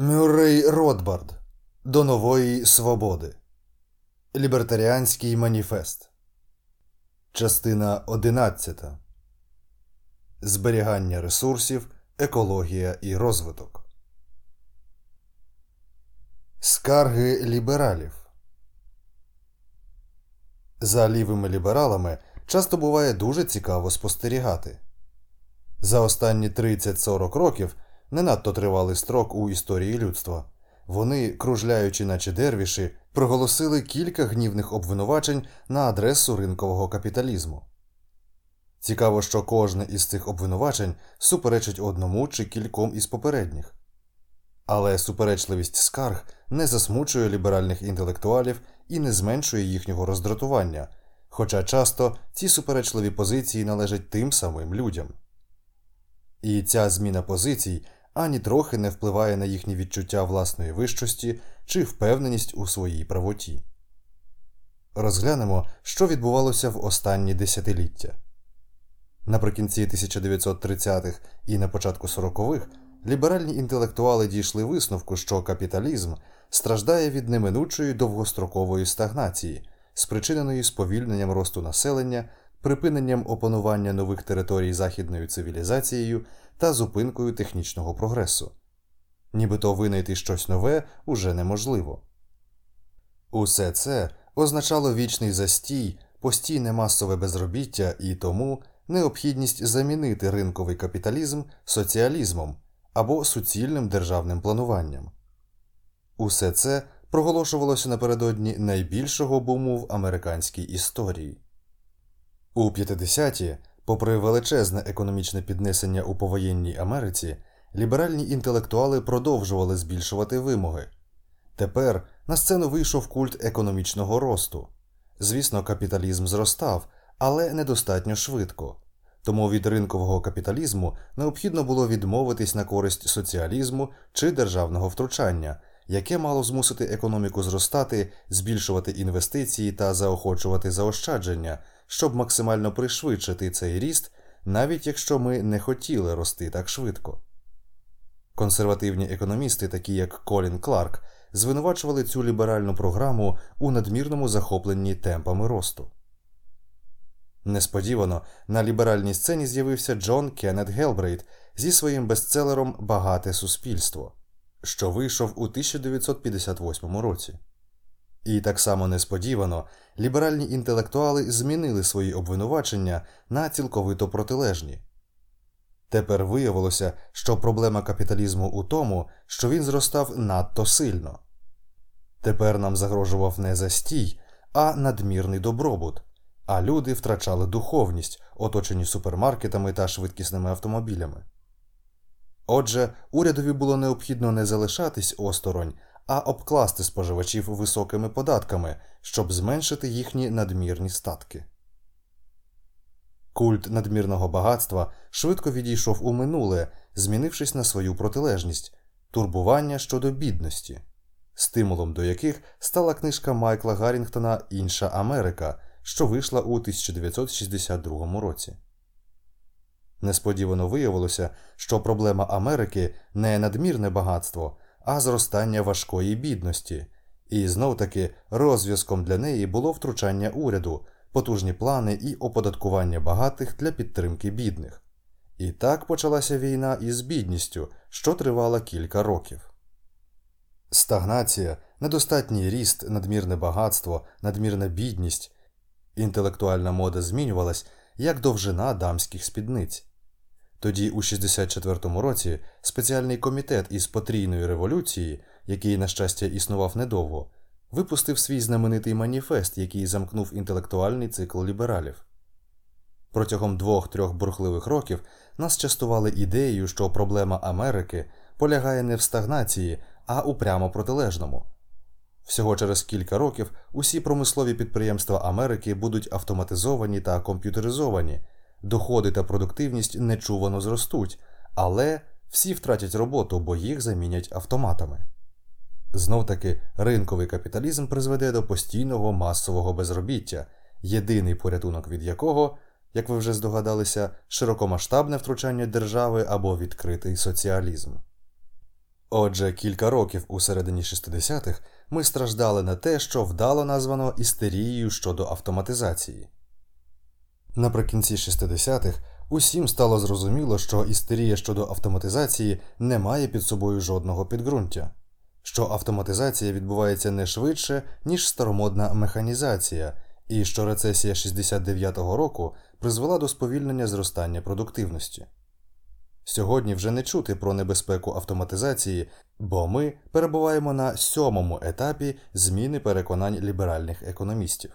Мюррей Ротбард До нової свободи. Лібертаріанський маніфест. Частина 11. Зберігання ресурсів, екологія і розвиток. Скарги лібералів. За лівими лібералами часто буває дуже цікаво спостерігати. За останні 30-40 років не надто тривалий строк у історії людства. Вони, кружляючи, наче дервіші, проголосили кілька гнівних обвинувачень на адресу ринкового капіталізму. Цікаво, що кожне із цих обвинувачень суперечить одному чи кільком із попередніх. Але суперечливість скарг не засмучує ліберальних інтелектуалів і не зменшує їхнього роздратування, хоча часто ці суперечливі позиції належать тим самим людям. І ця зміна позицій ані трохи не впливає на їхні відчуття власної вищості чи впевненість у своїй правоті. Розглянемо, що відбувалося в останні десятиліття. Наприкінці 1930-х і на початку 40-х ліберальні інтелектуали дійшли висновку, що капіталізм страждає від неминучої довгострокової стагнації, спричиненої сповільненням росту населення, припиненням опанування нових територій західною цивілізацією та зупинкою технічного прогресу. Нібито винайти щось нове уже неможливо. Усе це означало вічний застій, постійне масове безробіття і тому необхідність замінити ринковий капіталізм соціалізмом або суцільним державним плануванням. Усе це проголошувалося напередодні найбільшого буму в американській історії. У 50-ті Попри величезне економічне піднесення у повоєнній Америці, ліберальні інтелектуали продовжували збільшувати вимоги. Тепер на сцену вийшов культ економічного росту. Звісно, капіталізм зростав, але недостатньо швидко. Тому від ринкового капіталізму необхідно було відмовитись на користь соціалізму чи державного втручання, яке мало змусити економіку зростати, збільшувати інвестиції та заохочувати заощадження щоб максимально пришвидшити цей ріст, навіть якщо ми не хотіли рости так швидко. Консервативні економісти, такі як Колін Кларк, звинувачували цю ліберальну програму у надмірному захопленні темпами росту. Несподівано на ліберальній сцені з'явився Джон Кеннет Гелбрейт зі своїм бестселером Багате суспільство, що вийшов у 1958 році. І так само несподівано ліберальні інтелектуали змінили свої обвинувачення на цілковито протилежні. Тепер виявилося, що проблема капіталізму у тому, що він зростав надто сильно. Тепер нам загрожував не застій, а надмірний добробут, а люди втрачали духовність, оточені супермаркетами та швидкісними автомобілями. Отже, урядові було необхідно не залишатись осторонь, а обкласти споживачів високими податками, щоб зменшити їхні надмірні статки. Культ надмірного багатства швидко відійшов у минуле, змінившись на свою протилежність турбування щодо бідності, стимулом до яких стала книжка Майкла Гаррінгтона Інша Америка, що вийшла у 1962 році. Несподівано виявилося, що проблема Америки не надмірне багатство, а зростання важкої бідності, і знов таки розв'язком для неї було втручання уряду, потужні плани і оподаткування багатих для підтримки бідних. І так почалася війна із бідністю, що тривала кілька років. Стагнація, недостатній ріст, надмірне багатство, надмірна бідність, інтелектуальна мода змінювалась як довжина дамських спідниць. Тоді, у 64-му році, спеціальний комітет із потрійної революції, який, на щастя, існував недовго, випустив свій знаменитий маніфест, який замкнув інтелектуальний цикл лібералів. Протягом двох-трьох бурхливих років нас частували ідеєю, що проблема Америки полягає не в стагнації, а у прямо протилежному. Всього через кілька років усі промислові підприємства Америки будуть автоматизовані та комп'ютеризовані доходи та продуктивність нечувано зростуть, але всі втратять роботу, бо їх замінять автоматами. Знов таки ринковий капіталізм призведе до постійного масового безробіття, єдиний порятунок від якого, як ви вже здогадалися, широкомасштабне втручання держави або відкритий соціалізм. Отже, кілька років у середині 60-х ми страждали на те, що вдало названо істерією щодо автоматизації. Наприкінці 60-х усім стало зрозуміло, що істерія щодо автоматизації не має під собою жодного підґрунтя, що автоматизація відбувається не швидше, ніж старомодна механізація, і що рецесія 69-го року призвела до сповільнення зростання продуктивності. Сьогодні вже не чути про небезпеку автоматизації, бо ми перебуваємо на сьомому етапі зміни переконань ліберальних економістів.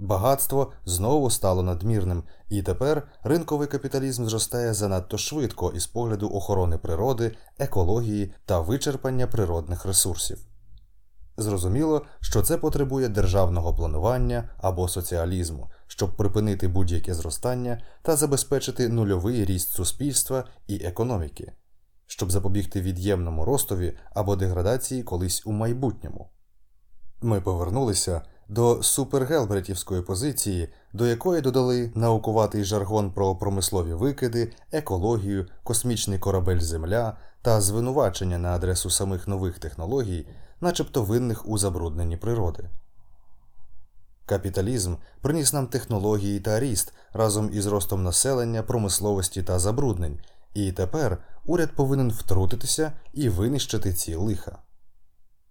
Багатство знову стало надмірним, і тепер ринковий капіталізм зростає занадто швидко із погляду охорони природи, екології та вичерпання природних ресурсів. Зрозуміло, що це потребує державного планування або соціалізму, щоб припинити будь-яке зростання та забезпечити нульовий ріст суспільства і економіки, щоб запобігти від'ємному ростові або деградації колись у майбутньому. Ми повернулися до супергелбретівської позиції, до якої додали наукуватий жаргон про промислові викиди, екологію, космічний корабель Земля та звинувачення на адресу самих нових технологій, начебто винних у забрудненні природи. Капіталізм приніс нам технології та ріст разом із ростом населення, промисловості та забруднень, і тепер уряд повинен втрутитися і винищити ці лиха.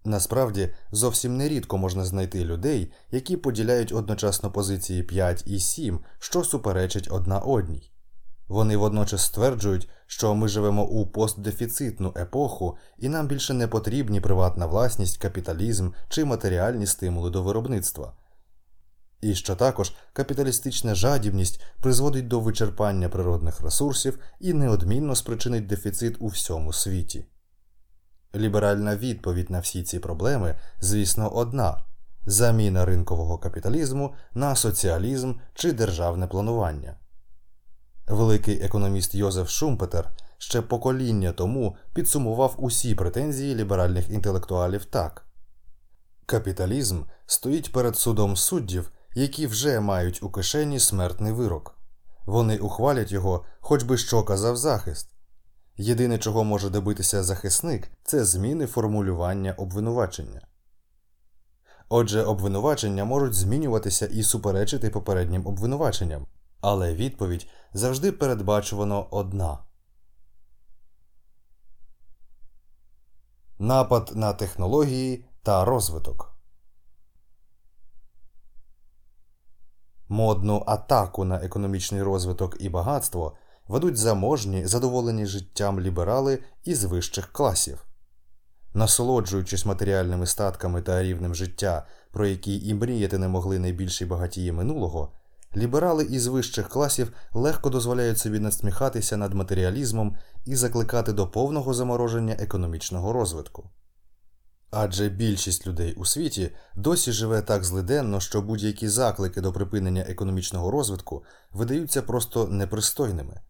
Насправді, зовсім нерідко можна знайти людей, які поділяють одночасно позиції 5 і 7, що суперечать одна одній. Вони водночас стверджують, що ми живемо у постдефіцитну епоху, і нам більше не потрібні приватна власність, капіталізм чи матеріальні стимули до виробництва. І що також капіталістична жадібність призводить до вичерпання природних ресурсів і неодмінно спричинить дефіцит у всьому світі. Ліберальна відповідь на всі ці проблеми, звісно, одна заміна ринкового капіталізму на соціалізм чи державне планування. Великий економіст Йозеф Шумпетер ще покоління тому підсумував усі претензії ліберальних інтелектуалів так Капіталізм стоїть перед судом суддів, які вже мають у кишені смертний вирок. Вони ухвалять його, хоч би що казав захист. Єдине, чого може добитися захисник, це зміни формулювання обвинувачення. Отже, обвинувачення можуть змінюватися і суперечити попереднім обвинуваченням, але відповідь завжди передбачувано одна. Напад на технології та розвиток. Модну атаку на економічний розвиток і багатство ведуть заможні, задоволені життям ліберали із вищих класів. Насолоджуючись матеріальними статками та рівнем життя, про які і мріяти не могли найбільші багатії минулого, ліберали із вищих класів легко дозволяють собі насміхатися над матеріалізмом і закликати до повного замороження економічного розвитку. Адже більшість людей у світі досі живе так злиденно, що будь-які заклики до припинення економічного розвитку видаються просто непристойними.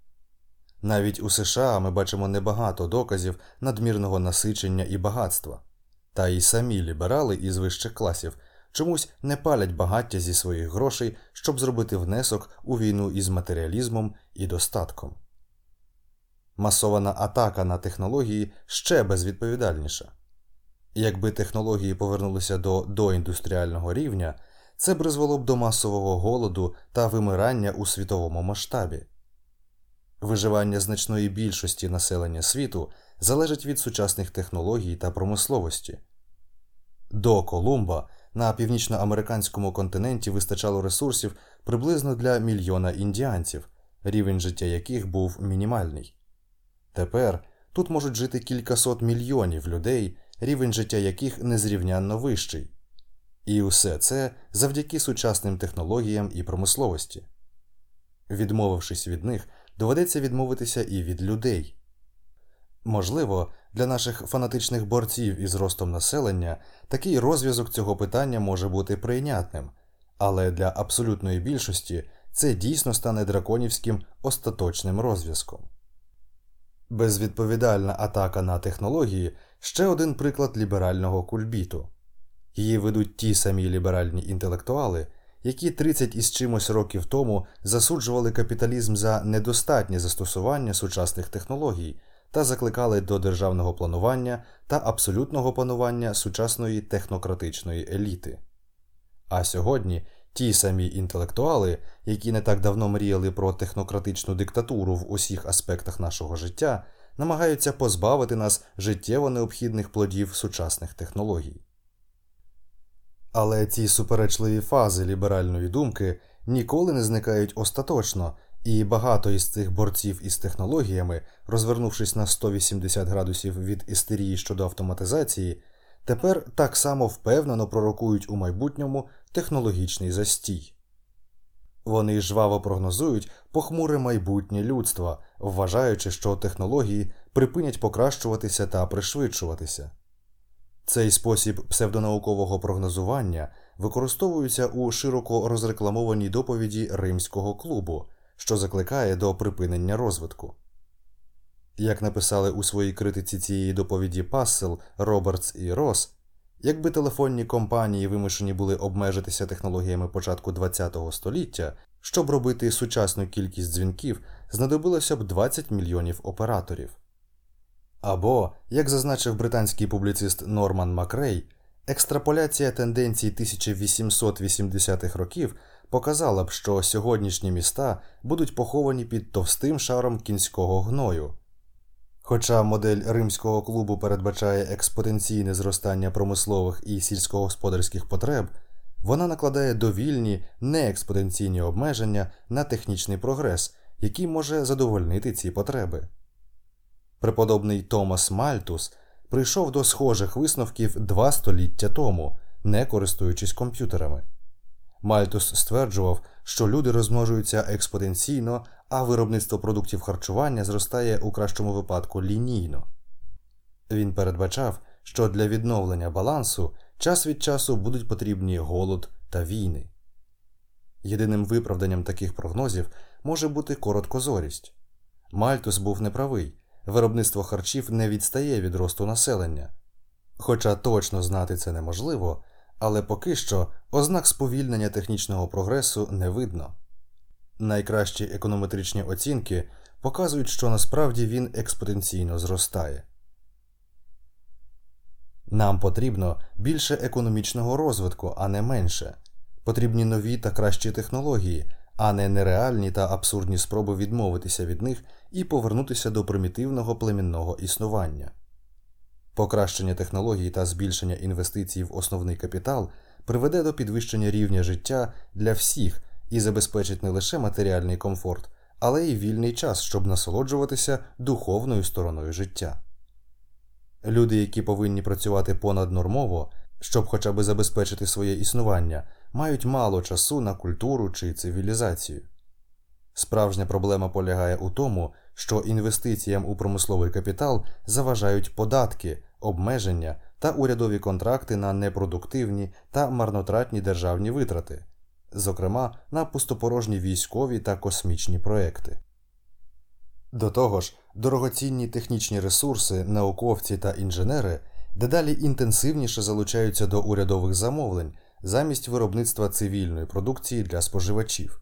Навіть у США ми бачимо небагато доказів надмірного насичення і багатства, та й самі ліберали із вищих класів чомусь не палять багаття зі своїх грошей, щоб зробити внесок у війну із матеріалізмом і достатком. Масована атака на технології ще безвідповідальніша. Якби технології повернулися до доіндустріального рівня, це призвело б до масового голоду та вимирання у світовому масштабі. Виживання значної більшості населення світу залежить від сучасних технологій та промисловості. До Колумба на північноамериканському континенті вистачало ресурсів приблизно для мільйона індіанців, рівень життя яких був мінімальний. Тепер тут можуть жити кількасот мільйонів людей, рівень життя яких незрівнянно вищий. І усе це завдяки сучасним технологіям і промисловості. Відмовившись від них, доведеться відмовитися і від людей. Можливо, для наших фанатичних борців із ростом населення такий розв'язок цього питання може бути прийнятним, але для абсолютної більшості це дійсно стане драконівським остаточним розв'язком. Безвідповідальна атака на технології ще один приклад ліберального кульбіту. Її ведуть ті самі ліберальні інтелектуали, які 30 із чимось років тому засуджували капіталізм за недостатнє застосування сучасних технологій та закликали до державного планування та абсолютного панування сучасної технократичної еліти. А сьогодні ті самі інтелектуали, які не так давно мріяли про технократичну диктатуру в усіх аспектах нашого життя, намагаються позбавити нас життєво необхідних плодів сучасних технологій. Але ці суперечливі фази ліберальної думки ніколи не зникають остаточно, і багато із цих борців із технологіями, розвернувшись на 180 градусів від істерії щодо автоматизації, тепер так само впевнено пророкують у майбутньому технологічний застій. Вони жваво прогнозують похмуре майбутнє людства, вважаючи, що технології припинять покращуватися та пришвидшуватися. Цей спосіб псевдонаукового прогнозування використовується у широко розрекламованій доповіді Римського клубу, що закликає до припинення розвитку. Як написали у своїй критиці цієї доповіді Пассел, Робертс і Рос, якби телефонні компанії вимушені були обмежитися технологіями початку ХХ століття, щоб робити сучасну кількість дзвінків, знадобилося б 20 мільйонів операторів. Або, як зазначив британський публіцист Норман Макрей, екстраполяція тенденцій 1880-х років показала б, що сьогоднішні міста будуть поховані під товстим шаром кінського гною. Хоча модель римського клубу передбачає експотенційне зростання промислових і сільськогосподарських потреб, вона накладає довільні неекспотенційні обмеження на технічний прогрес, який може задовольнити ці потреби. Преподобний Томас Мальтус прийшов до схожих висновків два століття тому, не користуючись комп'ютерами. Мальтус стверджував, що люди розмножуються експотенційно, а виробництво продуктів харчування зростає у кращому випадку лінійно. Він передбачав, що для відновлення балансу час від часу будуть потрібні голод та війни. Єдиним виправданням таких прогнозів може бути короткозорість. Мальтус був неправий виробництво харчів не відстає від росту населення. Хоча точно знати це неможливо, але поки що ознак сповільнення технічного прогресу не видно. Найкращі економетричні оцінки показують, що насправді він експотенційно зростає. Нам потрібно більше економічного розвитку, а не менше. Потрібні нові та кращі технології, а не нереальні та абсурдні спроби відмовитися від них і повернутися до примітивного племінного існування. Покращення технологій та збільшення інвестицій в основний капітал приведе до підвищення рівня життя для всіх і забезпечить не лише матеріальний комфорт, але й вільний час, щоб насолоджуватися духовною стороною життя. Люди, які повинні працювати понаднормово, щоб хоча б забезпечити своє існування, мають мало часу на культуру чи цивілізацію. Справжня проблема полягає у тому, що інвестиціям у промисловий капітал заважають податки, обмеження та урядові контракти на непродуктивні та марнотратні державні витрати, зокрема на пустопорожні військові та космічні проекти. До того ж, дорогоцінні технічні ресурси, науковці та інженери дедалі інтенсивніше залучаються до урядових замовлень замість виробництва цивільної продукції для споживачів.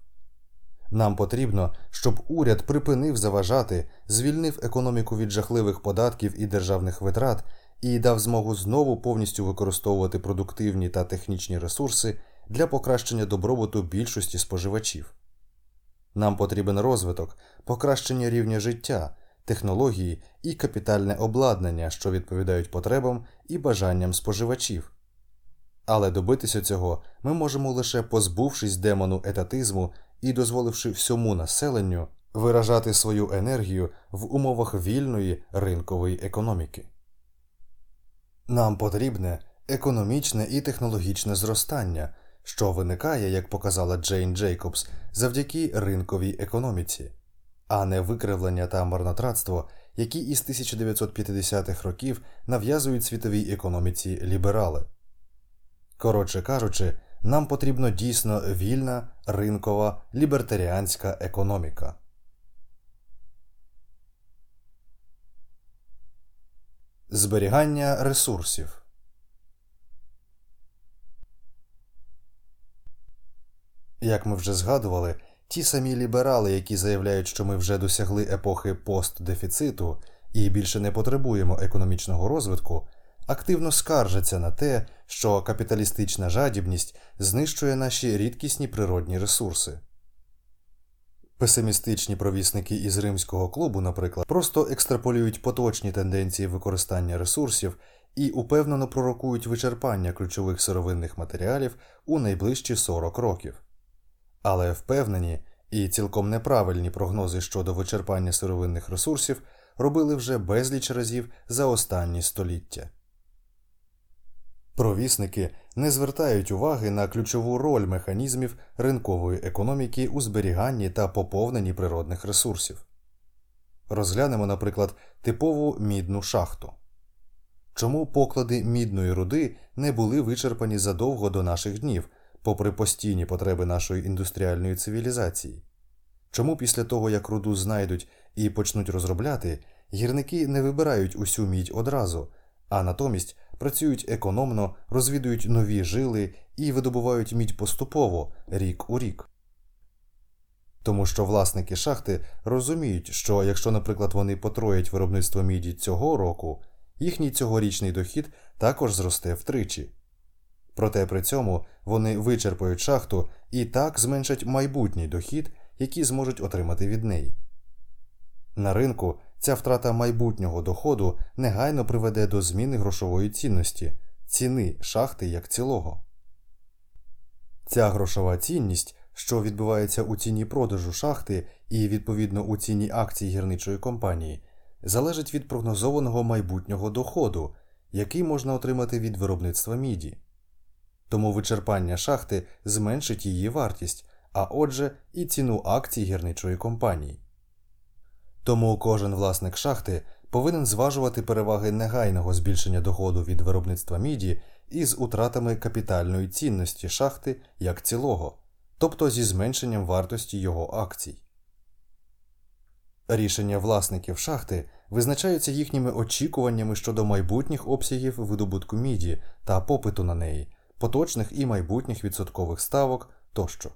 Нам потрібно, щоб уряд припинив заважати, звільнив економіку від жахливих податків і державних витрат і дав змогу знову повністю використовувати продуктивні та технічні ресурси для покращення добробуту більшості споживачів. Нам потрібен розвиток, покращення рівня життя, технології і капітальне обладнання, що відповідають потребам і бажанням споживачів. Але добитися цього ми можемо лише позбувшись демону етатизму і дозволивши всьому населенню виражати свою енергію в умовах вільної ринкової економіки. Нам потрібне економічне і технологічне зростання, що виникає, як показала Джейн Джейкобс, завдяки ринковій економіці, а не викривлення та марнотратство, які із 1950-х років нав'язують світовій економіці ліберали. Коротше кажучи, нам потрібно дійсно вільна, ринкова, лібертаріанська економіка. Зберігання ресурсів Як ми вже згадували, ті самі ліберали, які заявляють, що ми вже досягли епохи постдефіциту, і більше не потребуємо економічного розвитку, активно скаржаться на те, що капіталістична жадібність знищує наші рідкісні природні ресурси. Песимістичні провісники із римського клубу, наприклад, просто екстраполюють поточні тенденції використання ресурсів і упевнено пророкують вичерпання ключових сировинних матеріалів у найближчі 40 років. Але впевнені і цілком неправильні прогнози щодо вичерпання сировинних ресурсів робили вже безліч разів за останні століття. Провісники не звертають уваги на ключову роль механізмів ринкової економіки у зберіганні та поповненні природних ресурсів. Розглянемо, наприклад, типову мідну шахту. Чому поклади мідної руди не були вичерпані задовго до наших днів, попри постійні потреби нашої індустріальної цивілізації? Чому після того, як руду знайдуть і почнуть розробляти, гірники не вибирають усю мідь одразу, а натомість працюють економно, розвідують нові жили і видобувають мідь поступово рік у рік? Тому що власники шахти розуміють, що якщо, наприклад, вони потроять виробництво міді цього року, їхній цьогорічний дохід також зросте втричі. Проте при цьому вони вичерпають шахту і так зменшать майбутній дохід, який зможуть отримати від неї. На ринку ця втрата майбутнього доходу негайно приведе до зміни грошової цінності, ціни шахти як цілого. Ця грошова цінність, що відбувається у ціні продажу шахти і відповідно у ціні акцій гірничої компанії, залежить від прогнозованого майбутнього доходу, який можна отримати від виробництва міді. Тому вичерпання шахти зменшить її вартість, а отже, і ціну акцій гірничої компанії. Тому кожен власник шахти повинен зважувати переваги негайного збільшення доходу від виробництва міді із утратами капітальної цінності шахти як цілого, тобто зі зменшенням вартості його акцій. Рішення власників шахти визначаються їхніми очікуваннями щодо майбутніх обсягів видобутку міді та попиту на неї, поточних і майбутніх відсоткових ставок тощо.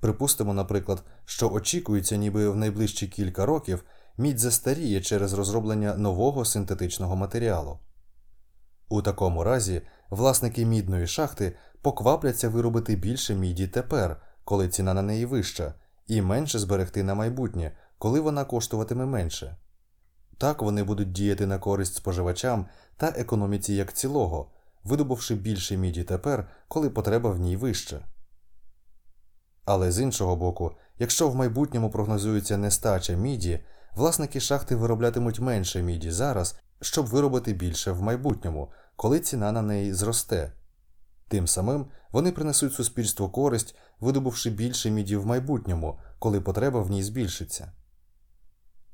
Припустимо, наприклад, що очікується, ніби в найближчі кілька років мідь застаріє через розроблення нового синтетичного матеріалу. У такому разі власники мідної шахти поквапляться виробити більше міді тепер, коли ціна на неї вища, і менше зберегти на майбутнє, коли вона коштуватиме менше. Так вони будуть діяти на користь споживачам та економіці як цілого, видобувши більше міді тепер, коли потреба в ній вища. Але з іншого боку, якщо в майбутньому прогнозується нестача міді, власники шахти вироблятимуть менше міді зараз, щоб виробити більше в майбутньому, коли ціна на неї зросте. Тим самим вони принесуть суспільству користь, видобувши більше міді в майбутньому, коли потреба в ній збільшиться.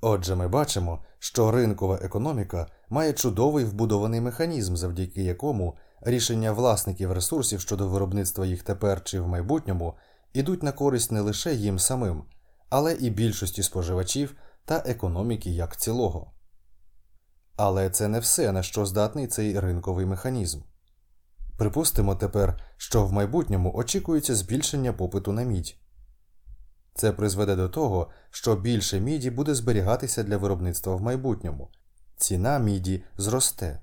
Отже, ми бачимо, що ринкова економіка має чудовий вбудований механізм, завдяки якому рішення власників ресурсів щодо виробництва їх тепер чи в майбутньому ідуть на користь не лише їм самим, але і більшості споживачів та економіки як цілого. Але це не все, на що здатний цей ринковий механізм. Припустимо тепер, що в майбутньому очікується збільшення попиту на мідь. Це призведе до того, що більше міді буде зберігатися для виробництва в майбутньому, ціна міді зросте.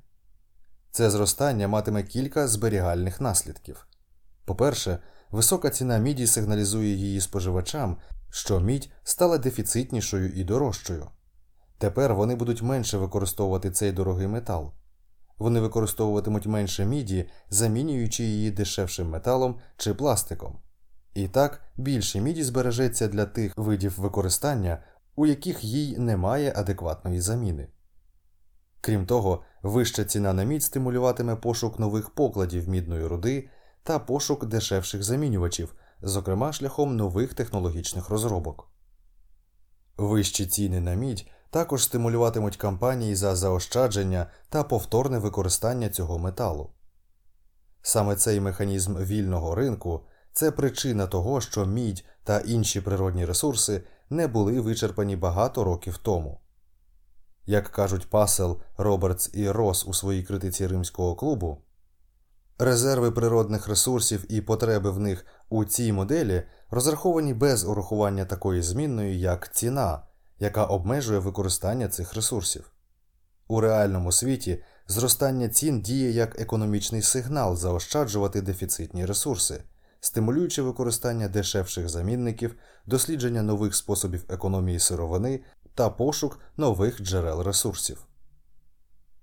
Це зростання матиме кілька зберігальних наслідків. По-перше, висока ціна міді сигналізує її споживачам, що мідь стала дефіцитнішою і дорожчою. Тепер вони будуть менше використовувати цей дорогий метал. Вони використовуватимуть менше міді, замінюючи її дешевшим металом чи пластиком. І так більше міді збережеться для тих видів використання, у яких їй немає адекватної заміни. Крім того, вища ціна на мідь стимулюватиме пошук нових покладів мідної руди та пошук дешевших замінювачів, зокрема шляхом нових технологічних розробок. Вищі ціни на мідь також стимулюватимуть кампанії за заощадження та повторне використання цього металу. Саме цей механізм вільного ринку це причина того, що мідь та інші природні ресурси не були вичерпані багато років тому. Як кажуть Пасел, Робертс і Рос у своїй критиці римського клубу, резерви природних ресурсів і потреби в них у цій моделі розраховані без урахування такої змінної, як ціна, яка обмежує використання цих ресурсів. У реальному світі зростання цін діє як економічний сигнал заощаджувати дефіцитні ресурси, стимулюючи використання дешевших замінників, дослідження нових способів економії сировини та пошук нових джерел ресурсів.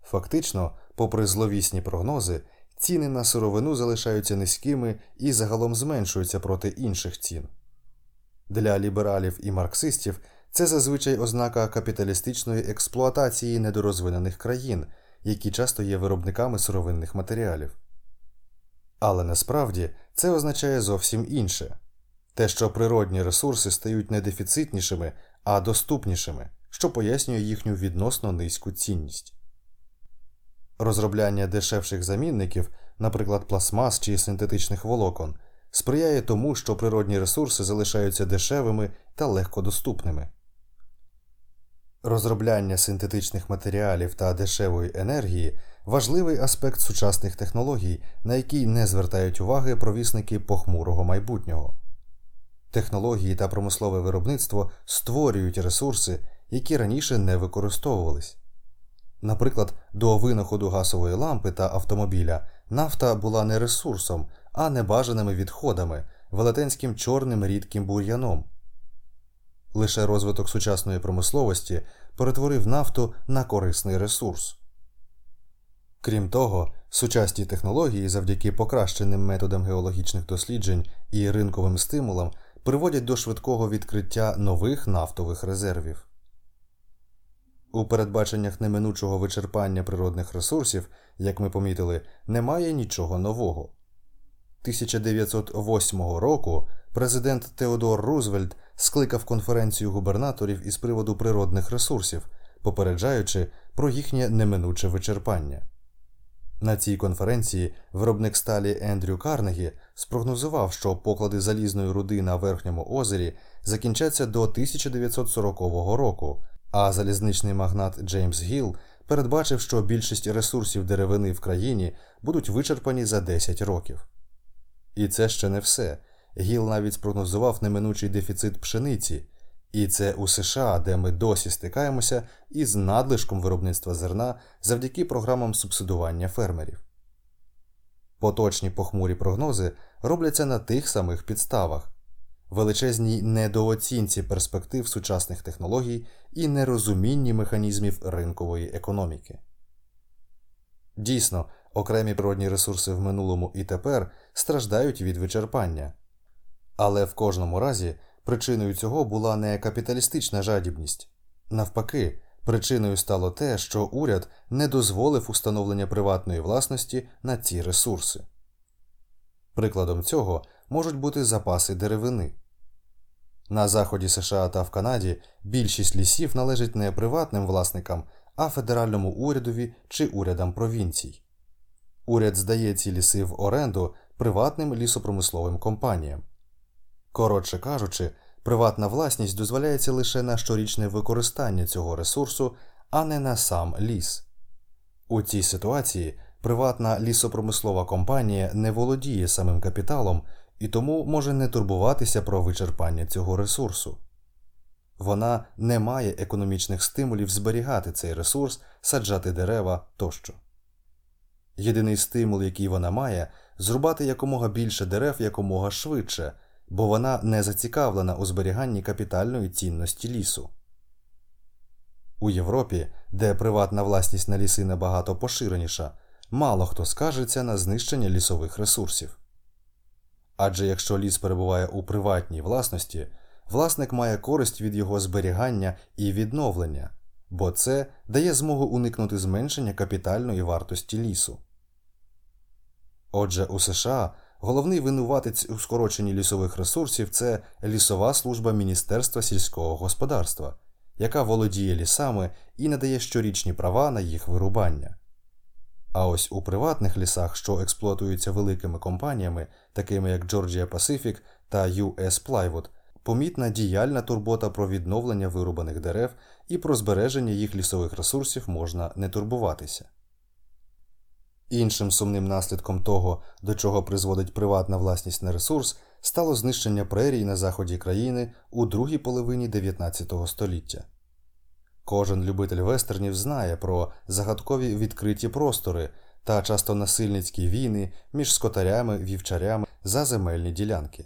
Фактично, попри зловісні прогнози, ціни на сировину залишаються низькими і загалом зменшуються проти інших цін. Для лібералів і марксистів це зазвичай ознака капіталістичної експлуатації недорозвинених країн, які часто є виробниками сировинних матеріалів. Але насправді це означає зовсім інше те, що природні ресурси стають не дефіцитнішими, а доступнішими, що пояснює їхню відносно низьку цінність. Розробляння дешевших замінників, наприклад, пластмас чи синтетичних волокон, сприяє тому, що природні ресурси залишаються дешевими та легкодоступними. Розробляння синтетичних матеріалів та дешевої енергії важливий аспект сучасних технологій, на який не звертають уваги провісники похмурого майбутнього. Технології та промислове виробництво створюють ресурси, які раніше не використовувались. Наприклад, до винаходу газової лампи та автомобіля нафта була не ресурсом, а небажаними відходами, велетенським чорним рідким бур'яном. Лише розвиток сучасної промисловості перетворив нафту на корисний ресурс. Крім того, сучасні технології завдяки покращеним методам геологічних досліджень і ринковим стимулам приводять до швидкого відкриття нових нафтових резервів. У передбаченнях неминучого вичерпання природних ресурсів, як ми помітили, немає нічого нового. 1908 року президент Теодор Рузвельт скликав конференцію губернаторів із приводу природних ресурсів, попереджаючи про їхнє неминуче вичерпання. На цій конференції виробник сталі Ендрю Карнегі спрогнозував, що поклади залізної руди на верхньому озері закінчаться до 1940 року, а залізничний магнат Джеймс Гіл передбачив, що більшість ресурсів деревини в країні будуть вичерпані за 10 років. І це ще не все. Гіл навіть спрогнозував неминучий дефіцит пшениці, і це у США, де ми досі стикаємося із надлишком виробництва зерна завдяки програмам субсидування фермерів. Поточні похмурі прогнози робляться на тих самих підставах, величезній недооцінці перспектив сучасних технологій і нерозумінні механізмів ринкової економіки. Дійсно, окремі природні ресурси в минулому і тепер страждають від вичерпання, але в кожному разі причиною цього була не капіталістична жадібність навпаки, причиною стало те, що уряд не дозволив установлення приватної власності на ці ресурси. Прикладом цього можуть бути запаси деревини. На заході США та в Канаді більшість лісів належить не приватним власникам, а федеральному урядові чи урядам провінцій. Уряд здає ці ліси в оренду приватним лісопромисловим компаніям. Коротше кажучи, приватна власність дозволяється лише на щорічне використання цього ресурсу, а не на сам ліс. У цій ситуації приватна лісопромислова компанія не володіє самим капіталом і тому може не турбуватися про вичерпання цього ресурсу. Вона не має економічних стимулів зберігати цей ресурс, саджати дерева тощо. Єдиний стимул, який вона має, зрубати якомога більше дерев якомога швидше, бо вона не зацікавлена у зберіганні капітальної цінності лісу. У Європі, де приватна власність на ліси набагато поширеніша, мало хто скажеться на знищення лісових ресурсів. Адже якщо ліс перебуває у приватній власності, власник має користь від його зберігання і відновлення, бо це дає змогу уникнути зменшення капітальної вартості лісу. Отже, у США головний винуватець у скороченні лісових ресурсів це лісова служба Міністерства сільського господарства, яка володіє лісами і надає щорічні права на їх вирубання. А ось у приватних лісах, що експлуатуються великими компаніями, такими як Georgia Pacific та US Plywood, помітна діяльна турбота про відновлення вирубаних дерев і про збереження їх лісових ресурсів можна не турбуватися. Іншим сумним наслідком того, до чого призводить приватна власність на ресурс, стало знищення прерій на заході країни у другій половині 19 століття. Кожен любитель вестернів знає про загадкові відкриті простори та часто насильницькі війни між скотарями, вівчарями за земельні ділянки.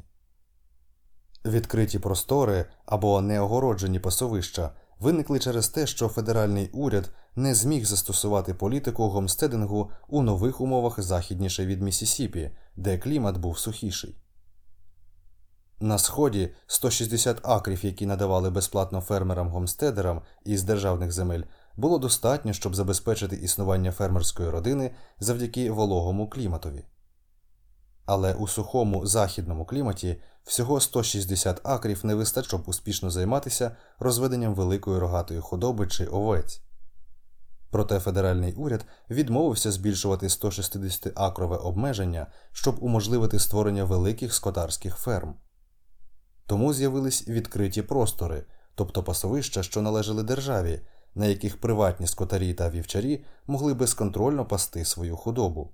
Відкриті простори або неогороджені пасовища виникли через те, що федеральний уряд не зміг застосувати політику гомстедингу у нових умовах західніше від Місісіпі, де клімат був сухіший. На сході 160 акрів, які надавали безплатно фермерам-гомстедерам із державних земель, було достатньо, щоб забезпечити існування фермерської родини завдяки вологому кліматові. Але у сухому західному кліматі всього 160 акрів не вистачить, щоб успішно займатися розведенням великої рогатої худоби чи овець. Проте федеральний уряд відмовився збільшувати 160 акрове обмеження, щоб уможливити створення великих скотарських ферм. Тому з'явились відкриті простори, тобто пасовища, що належали державі, на яких приватні скотарі та вівчарі могли безконтрольно пасти свою худобу.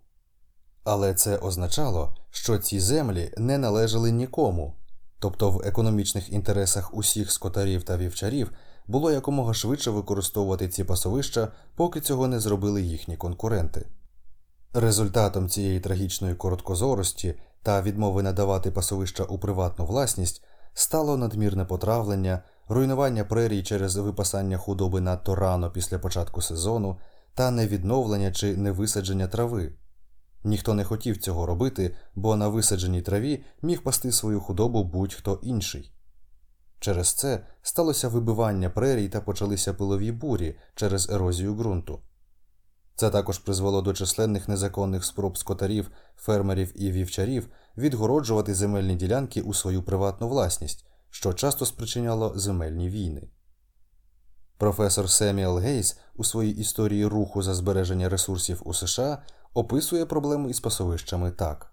Але це означало, що ці землі не належали нікому, тобто в економічних інтересах усіх скотарів та вівчарів було якомога швидше використовувати ці пасовища, поки цього не зробили їхні конкуренти. Результатом цієї трагічної короткозорості та відмови надавати пасовища у приватну власність стало надмірне потравлення, руйнування прерій через випасання худоби надто рано після початку сезону та невідновлення чи невисадження трави. Ніхто не хотів цього робити, бо на висадженій траві міг пасти свою худобу будь-хто інший. Через це сталося вибивання прерій та почалися пилові бурі через ерозію ґрунту. Це також призвело до численних незаконних спроб скотарів, фермерів і вівчарів відгороджувати земельні ділянки у свою приватну власність, що часто спричиняло земельні війни. Професор Семіел Гейс у своїй історії руху за збереження ресурсів у США описує проблему із пасовищами так.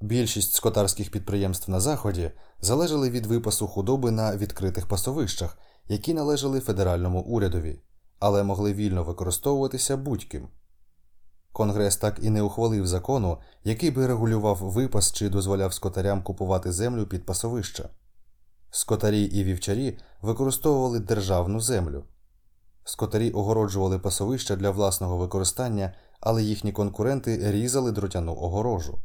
Більшість скотарських підприємств на Заході залежали від випасу худоби на відкритих пасовищах, які належали федеральному урядові, але могли вільно використовуватися будь-ким. Конгрес так і не ухвалив закону, який би регулював випас чи дозволяв скотарям купувати землю під пасовища. Скотарі і вівчарі використовували державну землю. Скотарі огороджували пасовища для власного використання, але їхні конкуренти різали дротяну огорожу.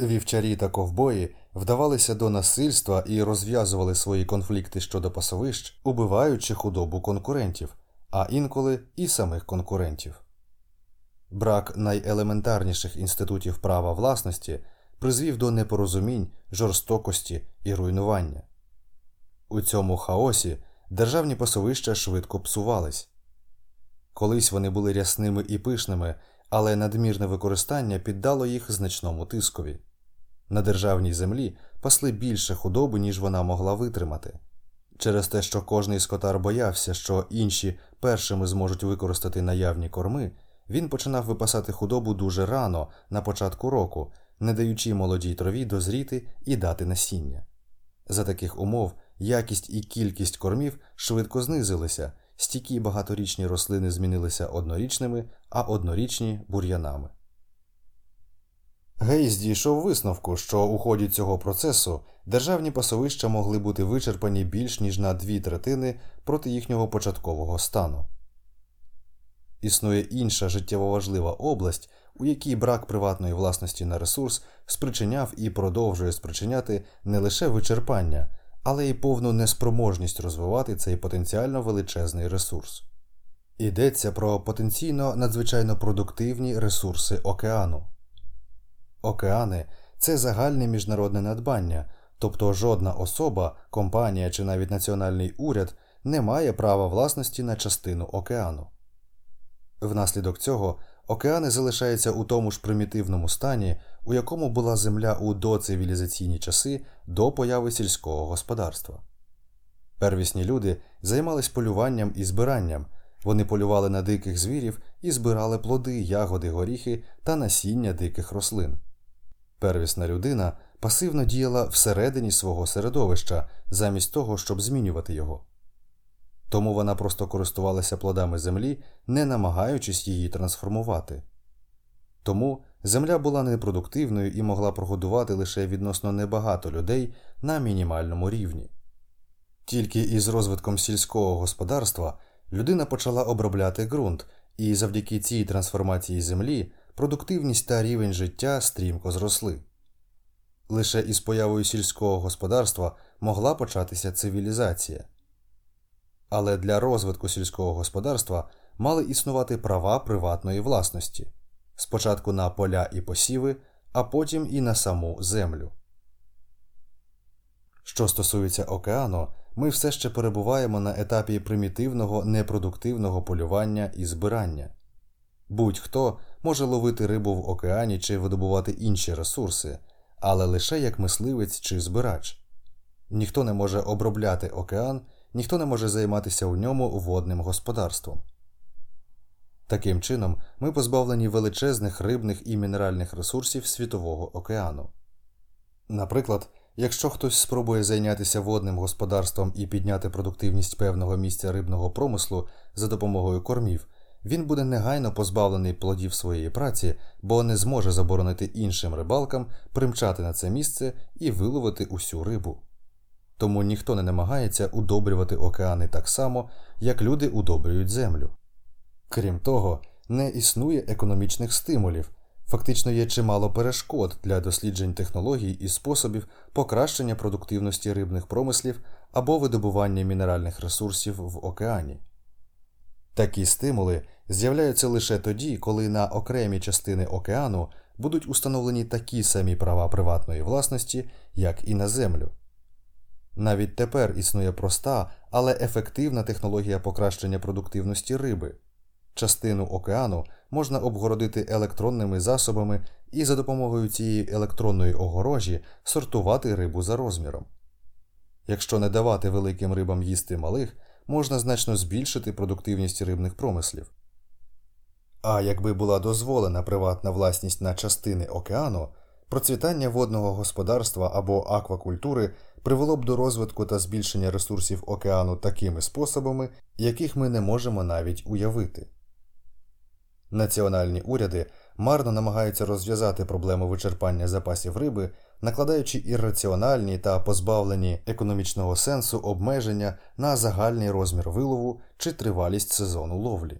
Вівчарі та ковбої вдавалися до насильства і розв'язували свої конфлікти щодо пасовищ, убиваючи худобу конкурентів, а інколи і самих конкурентів. Брак найелементарніших інститутів права власності призвів до непорозумінь, жорстокості і руйнування. У цьому хаосі державні пасовища швидко псувались. Колись вони були рясними і пишними, але надмірне використання піддало їх значному тискові. На державній землі пасли більше худоби, ніж вона могла витримати. Через те, що кожний скотар боявся, що інші першими зможуть використати наявні корми, він починав випасати худобу дуже рано на початку року, не даючи молодій траві дозріти і дати насіння. За таких умов якість і кількість кормів швидко знизилися, стійкі багаторічні рослини змінилися однорічними, а однорічні бур'янами. Гейс дійшов висновку, що у ході цього процесу державні пасовища могли бути вичерпані більш ніж на дві третини проти їхнього початкового стану. Існує інша життєво важлива область, у якій брак приватної власності на ресурс спричиняв і продовжує спричиняти не лише вичерпання, але й повну неспроможність розвивати цей потенціально величезний ресурс. Йдеться про потенційно надзвичайно продуктивні ресурси океану. Океани це загальне міжнародне надбання, тобто жодна особа, компанія чи навіть національний уряд не має права власності на частину океану. Внаслідок цього океани залишаються у тому ж примітивному стані, у якому була земля у доцивілізаційні часи до появи сільського господарства. Первісні люди займались полюванням і збиранням, вони полювали на диких звірів і збирали плоди, ягоди, горіхи та насіння диких рослин. Первісна людина пасивно діяла всередині свого середовища, замість того, щоб змінювати його. Тому вона просто користувалася плодами землі, не намагаючись її трансформувати. Тому земля була непродуктивною і могла прогодувати лише відносно небагато людей на мінімальному рівні. Тільки із розвитком сільського господарства людина почала обробляти ґрунт, і завдяки цій трансформації землі продуктивність та рівень життя стрімко зросли. Лише із появою сільського господарства могла початися цивілізація. Але для розвитку сільського господарства мали існувати права приватної власності спочатку на поля і посіви, а потім і на саму землю. Що стосується океану, ми все ще перебуваємо на етапі примітивного непродуктивного полювання і збирання. Будь-хто може ловити рибу в океані чи видобувати інші ресурси, але лише як мисливець чи збирач. Ніхто не може обробляти океан, ніхто не може займатися у ньому водним господарством. Таким чином, ми позбавлені величезних рибних і мінеральних ресурсів Світового океану. Наприклад, якщо хтось спробує зайнятися водним господарством і підняти продуктивність певного місця рибного промислу за допомогою кормів, він буде негайно позбавлений плодів своєї праці, бо не зможе заборонити іншим рибалкам примчати на це місце і виловити усю рибу. Тому ніхто не намагається удобрювати океани так само, як люди удобрюють землю. Крім того, не існує економічних стимулів, фактично є чимало перешкод для досліджень технологій і способів покращення продуктивності рибних промислів або видобування мінеральних ресурсів в океані. Такі стимули з'являються лише тоді, коли на окремі частини океану будуть установлені такі самі права приватної власності, як і на землю. Навіть тепер існує проста, але ефективна технологія покращення продуктивності риби. Частину океану можна обгородити електронними засобами і за допомогою цієї електронної огорожі сортувати рибу за розміром. Якщо не давати великим рибам їсти малих, можна значно збільшити продуктивність рибних промислів. А якби була дозволена приватна власність на частини океану, процвітання водного господарства або аквакультури привело б до розвитку та збільшення ресурсів океану такими способами, яких ми не можемо навіть уявити. Національні уряди марно намагаються розв'язати проблему вичерпання запасів риби, накладаючи ірраціональні та позбавлені економічного сенсу обмеження на загальний розмір вилову чи тривалість сезону ловлі.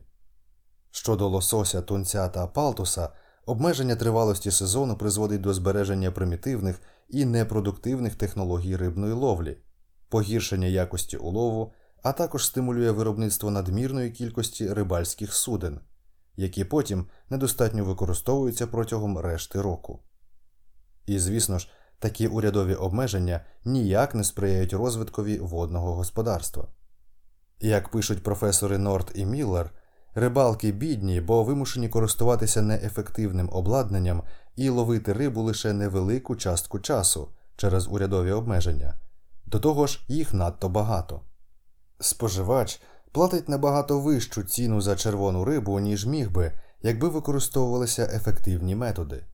Щодо лосося, тунця та палтуса, обмеження тривалості сезону призводить до збереження примітивних і непродуктивних технологій рибної ловлі, погіршення якості улову, а також стимулює виробництво надмірної кількості рибальських суден які потім недостатньо використовуються протягом решти року. І, звісно ж, такі урядові обмеження ніяк не сприяють розвиткові водного господарства. Як пишуть професори Норт і Міллер, рибалки бідні, бо вимушені користуватися неефективним обладнанням і ловити рибу лише невелику частку часу через урядові обмеження, до того ж їх надто багато. Споживач платить набагато вищу ціну за червону рибу, ніж міг би, якби використовувалися ефективні методи.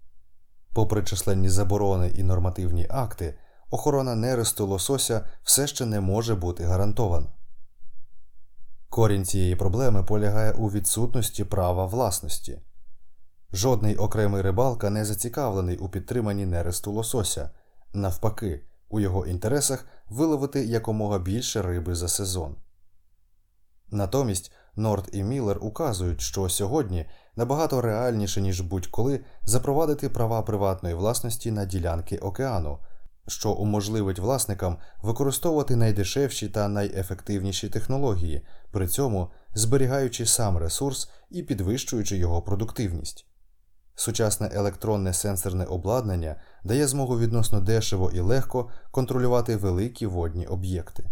Попри численні заборони і нормативні акти, охорона нересту лосося все ще не може бути гарантована. Корінь цієї проблеми полягає у відсутності права власності. Жодний окремий рибалка не зацікавлений у підтриманні нересту лосося, навпаки, у його інтересах виловити якомога більше риби за сезон. Натомість Норд і Міллер указують, що сьогодні набагато реальніше, ніж будь-коли, запровадити права приватної власності на ділянки океану, що уможливить власникам використовувати найдешевші та найефективніші технології, при цьому зберігаючи сам ресурс і підвищуючи його продуктивність. Сучасне електронне сенсорне обладнання дає змогу відносно дешево і легко контролювати великі водні об'єкти.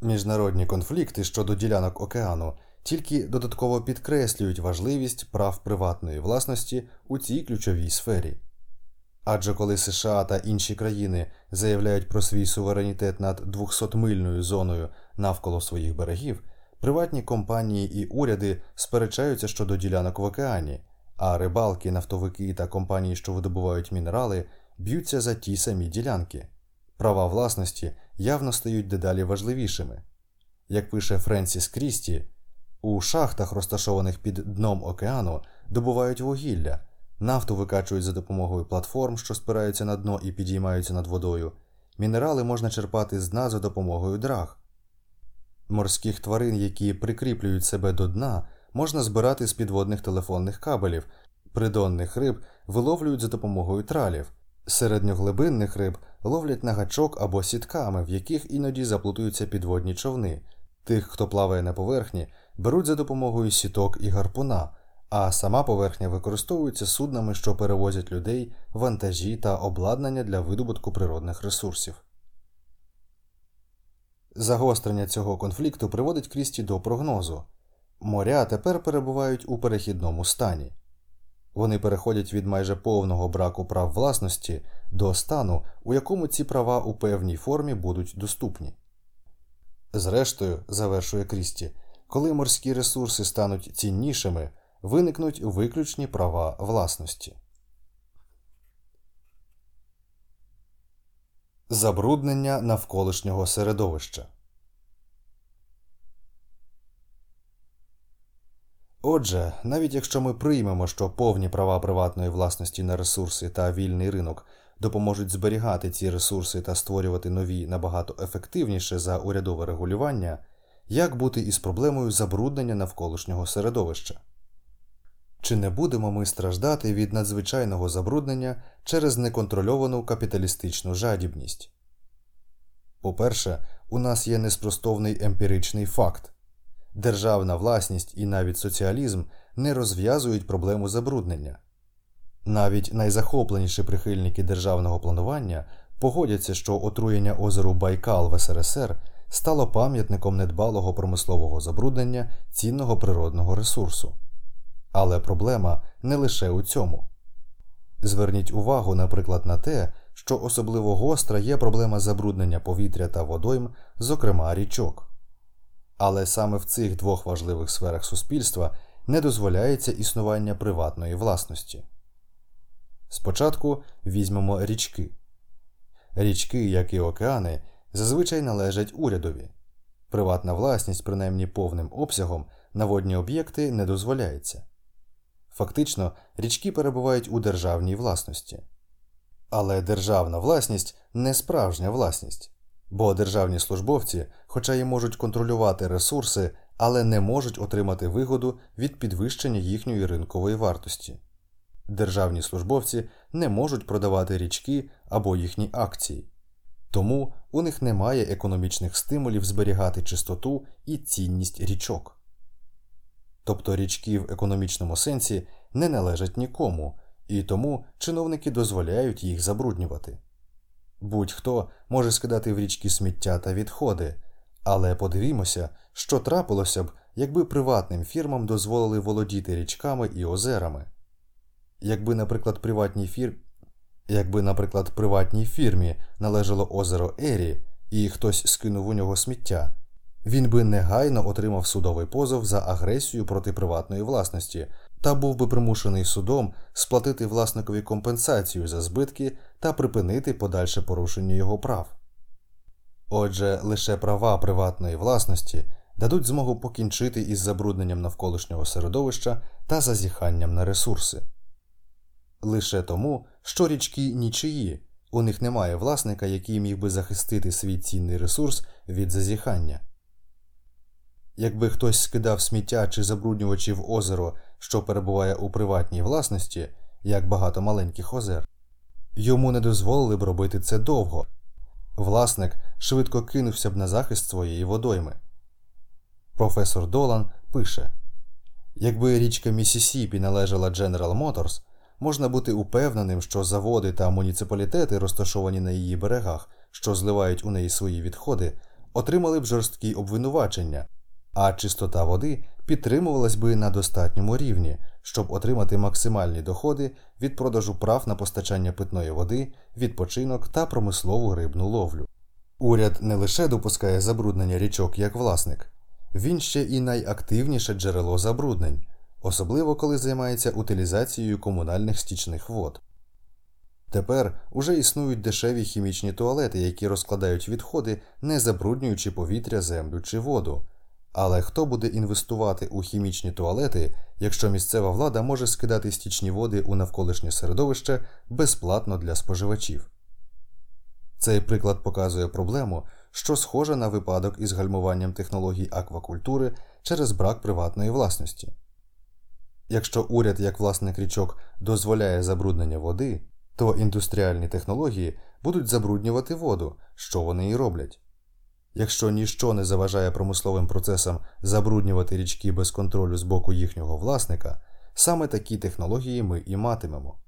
Міжнародні конфлікти щодо ділянок океану тільки додатково підкреслюють важливість прав приватної власності у цій ключовій сфері. Адже коли США та інші країни заявляють про свій суверенітет над 200-мильною зоною навколо своїх берегів, приватні компанії і уряди сперечаються щодо ділянок в океані, а рибалки, нафтовики та компанії, що видобувають мінерали, б'ються за ті самі ділянки. Права власності явно стають дедалі важливішими. Як пише Френсіс Крісті, у шахтах, розташованих під дном океану, добувають вугілля, нафту викачують за допомогою платформ, що спираються на дно і підіймаються над водою, мінерали можна черпати з дна за допомогою драг. Морських тварин, які прикріплюють себе до дна, можна збирати з підводних телефонних кабелів, придонних риб виловлюють за допомогою тралів, середньоглибинних риб ловлять на гачок або сітками, в яких іноді заплутуються підводні човни. Тих, хто плаває на поверхні, беруть за допомогою сіток і гарпуна, а сама поверхня використовується суднами, що перевозять людей, вантажі та обладнання для видобутку природних ресурсів. Загострення цього конфлікту приводить Крісті до прогнозу моря тепер перебувають у перехідному стані. Вони переходять від майже повного браку прав власності до стану, у якому ці права у певній формі будуть доступні. Зрештою, завершує Крісті, коли морські ресурси стануть ціннішими, виникнуть виключні права власності. Забруднення навколишнього середовища. Отже, навіть якщо ми приймемо, що повні права приватної власності на ресурси та вільний ринок допоможуть зберігати ці ресурси та створювати нові набагато ефективніше за урядове регулювання, як бути із проблемою забруднення навколишнього середовища? Чи не будемо ми страждати від надзвичайного забруднення через неконтрольовану капіталістичну жадібність? По-перше, у нас є неспростовний емпіричний факт державна власність і навіть соціалізм не розв'язують проблему забруднення. Навіть найзахопленіші прихильники державного планування погодяться, що отруєння озеру Байкал в СРСР стало пам'ятником недбалого промислового забруднення цінного природного ресурсу. Але проблема не лише у цьому. Зверніть увагу, наприклад, на те, що особливо гостра є проблема забруднення повітря та водойм, зокрема річок. Але саме в цих двох важливих сферах суспільства не дозволяється існування приватної власності. Спочатку візьмемо річки. Річки, як і океани, зазвичай належать урядові. Приватна власність, принаймні повним обсягом, на водні об'єкти не дозволяється. Фактично, річки перебувають у державній власності. Але державна власність не справжня власність, бо державні службовці, хоча й можуть контролювати ресурси, але не можуть отримати вигоду від підвищення їхньої ринкової вартості. Державні службовці не можуть продавати річки або їхні акції, тому у них немає економічних стимулів зберігати чистоту і цінність річок. Тобто річки в економічному сенсі не належать нікому, і тому чиновники дозволяють їх забруднювати. Будь-хто може скидати в річки сміття та відходи, але подивімося, що трапилося б, якби приватним фірмам дозволили володіти річками і озерами. Якби, наприклад, приватній фір... Якби, наприклад, приватній фірмі належало озеро Ері, і хтось скинув у нього сміття, він би негайно отримав судовий позов за агресію проти приватної власності та був би примушений судом сплатити власникові компенсацію за збитки та припинити подальше порушення його прав. Отже, лише права приватної власності дадуть змогу покінчити із забрудненням навколишнього середовища та зазіханням на ресурси. Лише тому, що річки нічиї, у них немає власника, який міг би захистити свій цінний ресурс від зазіхання. Якби хтось скидав сміття чи забруднювачі в озеро, що перебуває у приватній власності, як багато маленьких озер, йому не дозволили б робити це довго. Власник швидко кинувся б на захист своєї водойми. Професор Долан пише Якби річка Місісіпі належала General Motors, можна бути упевненим, що заводи та муніципалітети, розташовані на її берегах, що зливають у неї свої відходи, отримали б жорсткі обвинувачення а чистота води підтримувалась би на достатньому рівні, щоб отримати максимальні доходи від продажу прав на постачання питної води, відпочинок та промислову рибну ловлю. Уряд не лише допускає забруднення річок як власник, він ще і найактивніше джерело забруднень, особливо коли займається утилізацією комунальних стічних вод. Тепер уже існують дешеві хімічні туалети, які розкладають відходи, не забруднюючи повітря, землю чи воду, але хто буде інвестувати у хімічні туалети, якщо місцева влада може скидати стічні води у навколишнє середовище безплатно для споживачів? Цей приклад показує проблему, що схожа на випадок із гальмуванням технологій аквакультури через брак приватної власності. Якщо уряд як власник річок дозволяє забруднення води, то індустріальні технології будуть забруднювати воду, що вони і роблять. Якщо ніщо не заважає промисловим процесам забруднювати річки без контролю з боку їхнього власника, саме такі технології ми і матимемо.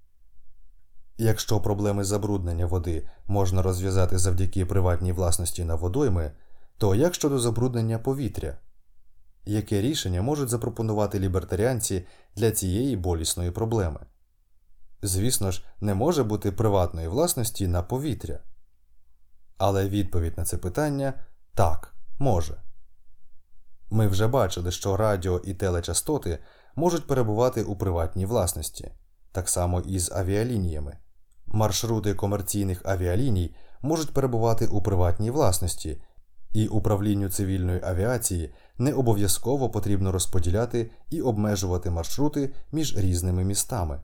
Якщо проблеми забруднення води можна розв'язати завдяки приватній власності на водойми, то як щодо забруднення повітря? Яке рішення можуть запропонувати лібертаріанці для цієї болісної проблеми? Звісно ж, не може бути приватної власності на повітря. Але відповідь на це питання так, може. Ми вже бачили, що радіо і телечастоти можуть перебувати у приватній власності, так само і з авіалініями. Маршрути комерційних авіаліній можуть перебувати у приватній власності, і управлінню цивільної авіації не обов'язково потрібно розподіляти і обмежувати маршрути між різними містами.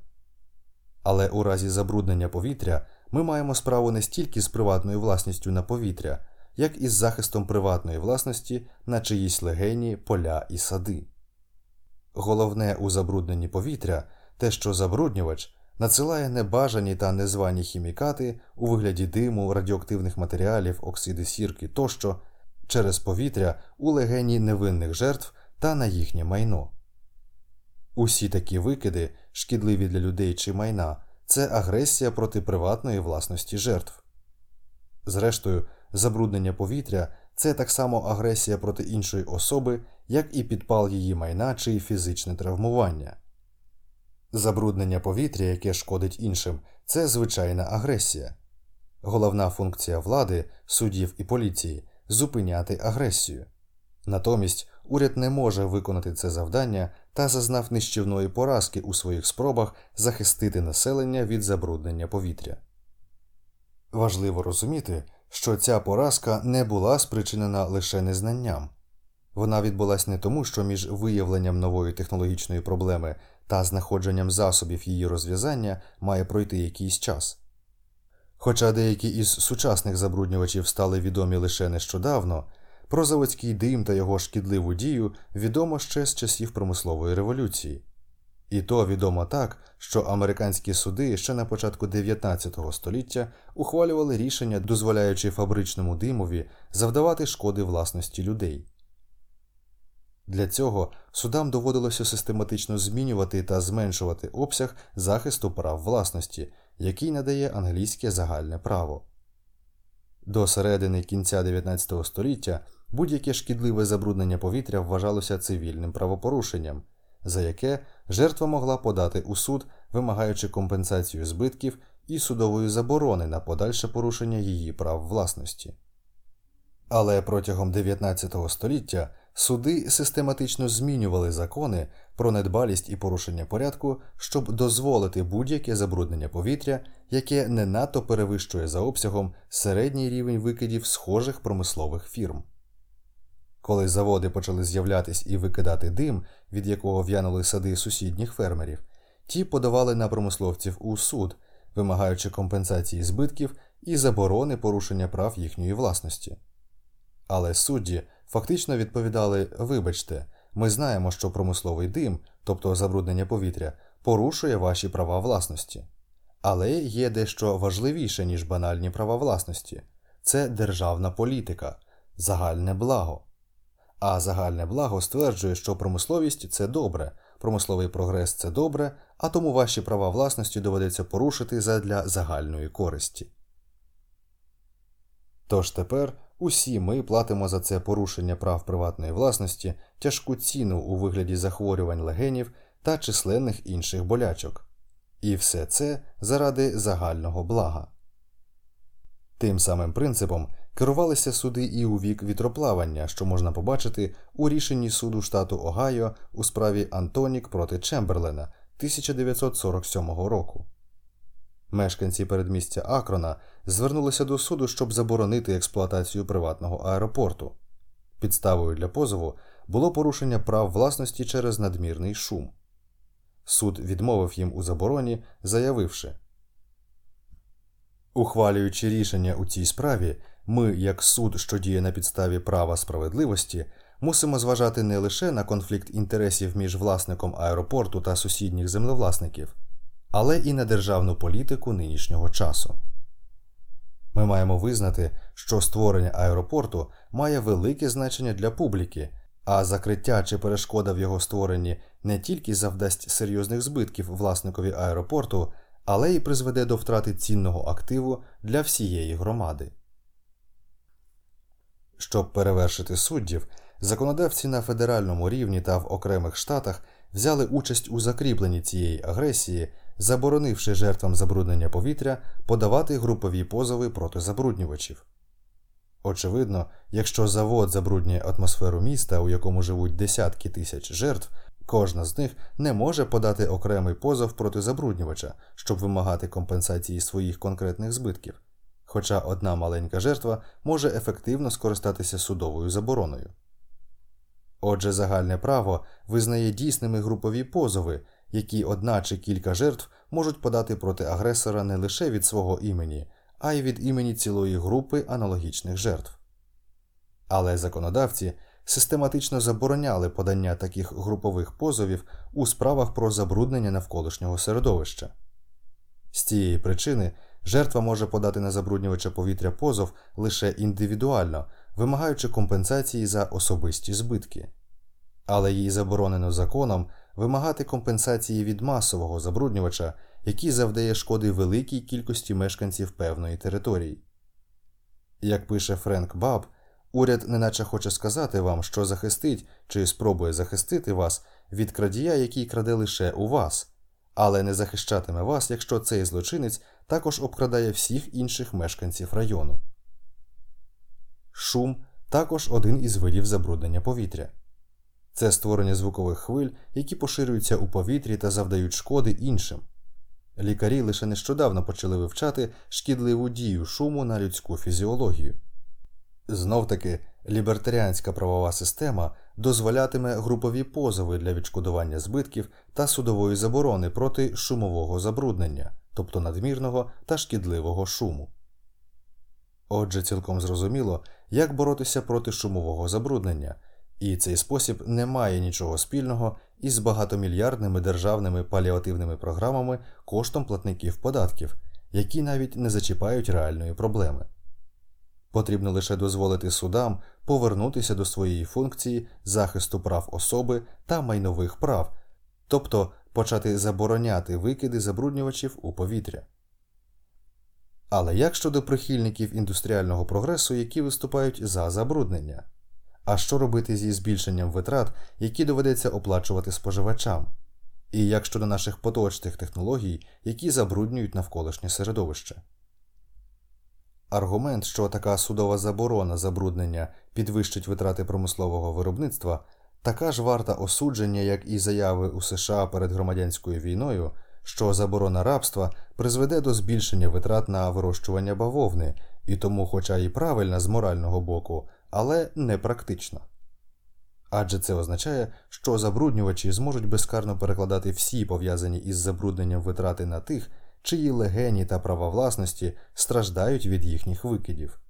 Але у разі забруднення повітря ми маємо справу не стільки з приватною власністю на повітря, як і з захистом приватної власності на чиїсь легені, поля і сади. Головне у забрудненні повітря те, що забруднювач надсилає небажані та незвані хімікати у вигляді диму, радіоактивних матеріалів, оксиди сірки тощо через повітря у легені невинних жертв та на їхнє майно. Усі такі викиди, шкідливі для людей чи майна, це агресія проти приватної власності жертв. Зрештою, забруднення повітря це так само агресія проти іншої особи, як і підпал її майна чи фізичне травмування. Забруднення повітря, яке шкодить іншим, це звичайна агресія. Головна функція влади, суддів і поліції зупиняти агресію. Натомість уряд не може виконати це завдання та зазнав нищівної поразки у своїх спробах захистити населення від забруднення повітря. Важливо розуміти, що ця поразка не була спричинена лише незнанням. Вона відбулася не тому, що між виявленням нової технологічної проблеми та знаходженням засобів її розв'язання має пройти якийсь час. Хоча деякі із сучасних забруднювачів стали відомі лише нещодавно, про заводський дим та його шкідливу дію відомо ще з часів промислової революції. І то відомо так, що американські суди ще на початку 19 століття ухвалювали рішення, дозволяючи фабричному димові завдавати шкоди власності людей. Для цього судам доводилося систематично змінювати та зменшувати обсяг захисту прав власності, який надає англійське загальне право. До середини кінця 19 століття будь-яке шкідливе забруднення повітря вважалося цивільним правопорушенням, за яке жертва могла подати у суд, вимагаючи компенсацію збитків і судової заборони на подальше порушення її прав власності. Але протягом 19 століття суди систематично змінювали закони про недбалість і порушення порядку, щоб дозволити будь-яке забруднення повітря, яке не надто перевищує за обсягом середній рівень викидів схожих промислових фірм. Коли заводи почали з'являтись і викидати дим, від якого в'янули сади сусідніх фермерів, ті подавали на промисловців у суд, вимагаючи компенсації збитків і заборони порушення прав їхньої власності. Але судді фактично відповідали: Вибачте, ми знаємо, що промисловий дим, тобто забруднення повітря, порушує ваші права власності. Але є дещо важливіше, ніж банальні права власності це державна політика, загальне благо. А загальне благо стверджує, що промисловість це добре, промисловий прогрес це добре, а тому ваші права власності доведеться порушити задля загальної користі. Тож тепер усі ми платимо за це порушення прав приватної власності тяжку ціну у вигляді захворювань легенів та численних інших болячок. І все це заради загального блага. Тим самим принципом керувалися суди і у вік вітроплавання, що можна побачити у рішенні суду штату Огайо у справі Антонік проти Чемберлена 1947 року. Мешканці передмістя Акрона звернулися до суду, щоб заборонити експлуатацію приватного аеропорту. Підставою для позову було порушення прав власності через надмірний шум. Суд відмовив їм у забороні, заявивши Ухвалюючи рішення у цій справі, ми, як суд, що діє на підставі права справедливості, мусимо зважати не лише на конфлікт інтересів між власником аеропорту та сусідніх землевласників, але і на державну політику нинішнього часу. Ми маємо визнати, що створення аеропорту має велике значення для публіки, а закриття чи перешкода в його створенні не тільки завдасть серйозних збитків власникові аеропорту, але й призведе до втрати цінного активу для всієї громади. Щоб перевершити суддів, законодавці на федеральному рівні та в окремих штатах взяли участь у закріпленні цієї агресії, заборонивши жертвам забруднення повітря подавати групові позови проти забруднювачів. Очевидно, якщо завод забруднює атмосферу міста, у якому живуть десятки тисяч жертв, кожна з них не може подати окремий позов проти забруднювача, щоб вимагати компенсації своїх конкретних збитків. Хоча одна маленька жертва може ефективно скористатися судовою забороною. Отже, загальне право визнає дійсними групові позови, які одна чи кілька жертв можуть подати проти агресора не лише від свого імені, а й від імені цілої групи аналогічних жертв. Але законодавці систематично забороняли подання таких групових позовів у справах про забруднення навколишнього середовища. З цієї причини жертва може подати на забруднювача повітря позов лише індивідуально, вимагаючи компенсації за особисті збитки, але їй заборонено законом вимагати компенсації від масового забруднювача, який завдає шкоди великій кількості мешканців певної території. Як пише Френк Баб, уряд неначе хоче сказати вам, що захистить чи спробує захистити вас від крадія, який краде лише у вас, але не захищатиме вас, якщо цей злочинець також обкрадає всіх інших мешканців району. Шум також один із видів забруднення повітря. Це створення звукових хвиль, які поширюються у повітрі та завдають шкоди іншим. Лікарі лише нещодавно почали вивчати шкідливу дію шуму на людську фізіологію. Знов таки, лібертаріанська правова система дозволятиме групові позови для відшкодування збитків та судової заборони проти шумового забруднення, тобто надмірного та шкідливого шуму. Отже, цілком зрозуміло, як боротися проти шумового забруднення, і цей спосіб не має нічого спільного із багатомільярдними державними паліативними програмами коштом платників податків, які навіть не зачіпають реальної проблеми. Потрібно лише дозволити судам повернутися до своєї функції захисту прав особи та майнових прав, тобто почати забороняти викиди забруднювачів у повітря. Але як щодо прихильників індустріального прогресу, які виступають за забруднення? А що робити зі збільшенням витрат, які доведеться оплачувати споживачам? І як щодо наших поточних технологій, які забруднюють навколишнє середовище? Аргумент, що така судова заборона забруднення підвищить витрати промислового виробництва, така ж варта осудження, як і заяви у США перед громадянською війною, що заборона рабства призведе до збільшення витрат на вирощування бавовни, і тому, хоча і правильна з морального боку, але не практична. Адже це означає, що забруднювачі зможуть безкарно перекладати всі пов'язані із забрудненням витрати на тих, чиї легені та права власності страждають від їхніх викидів.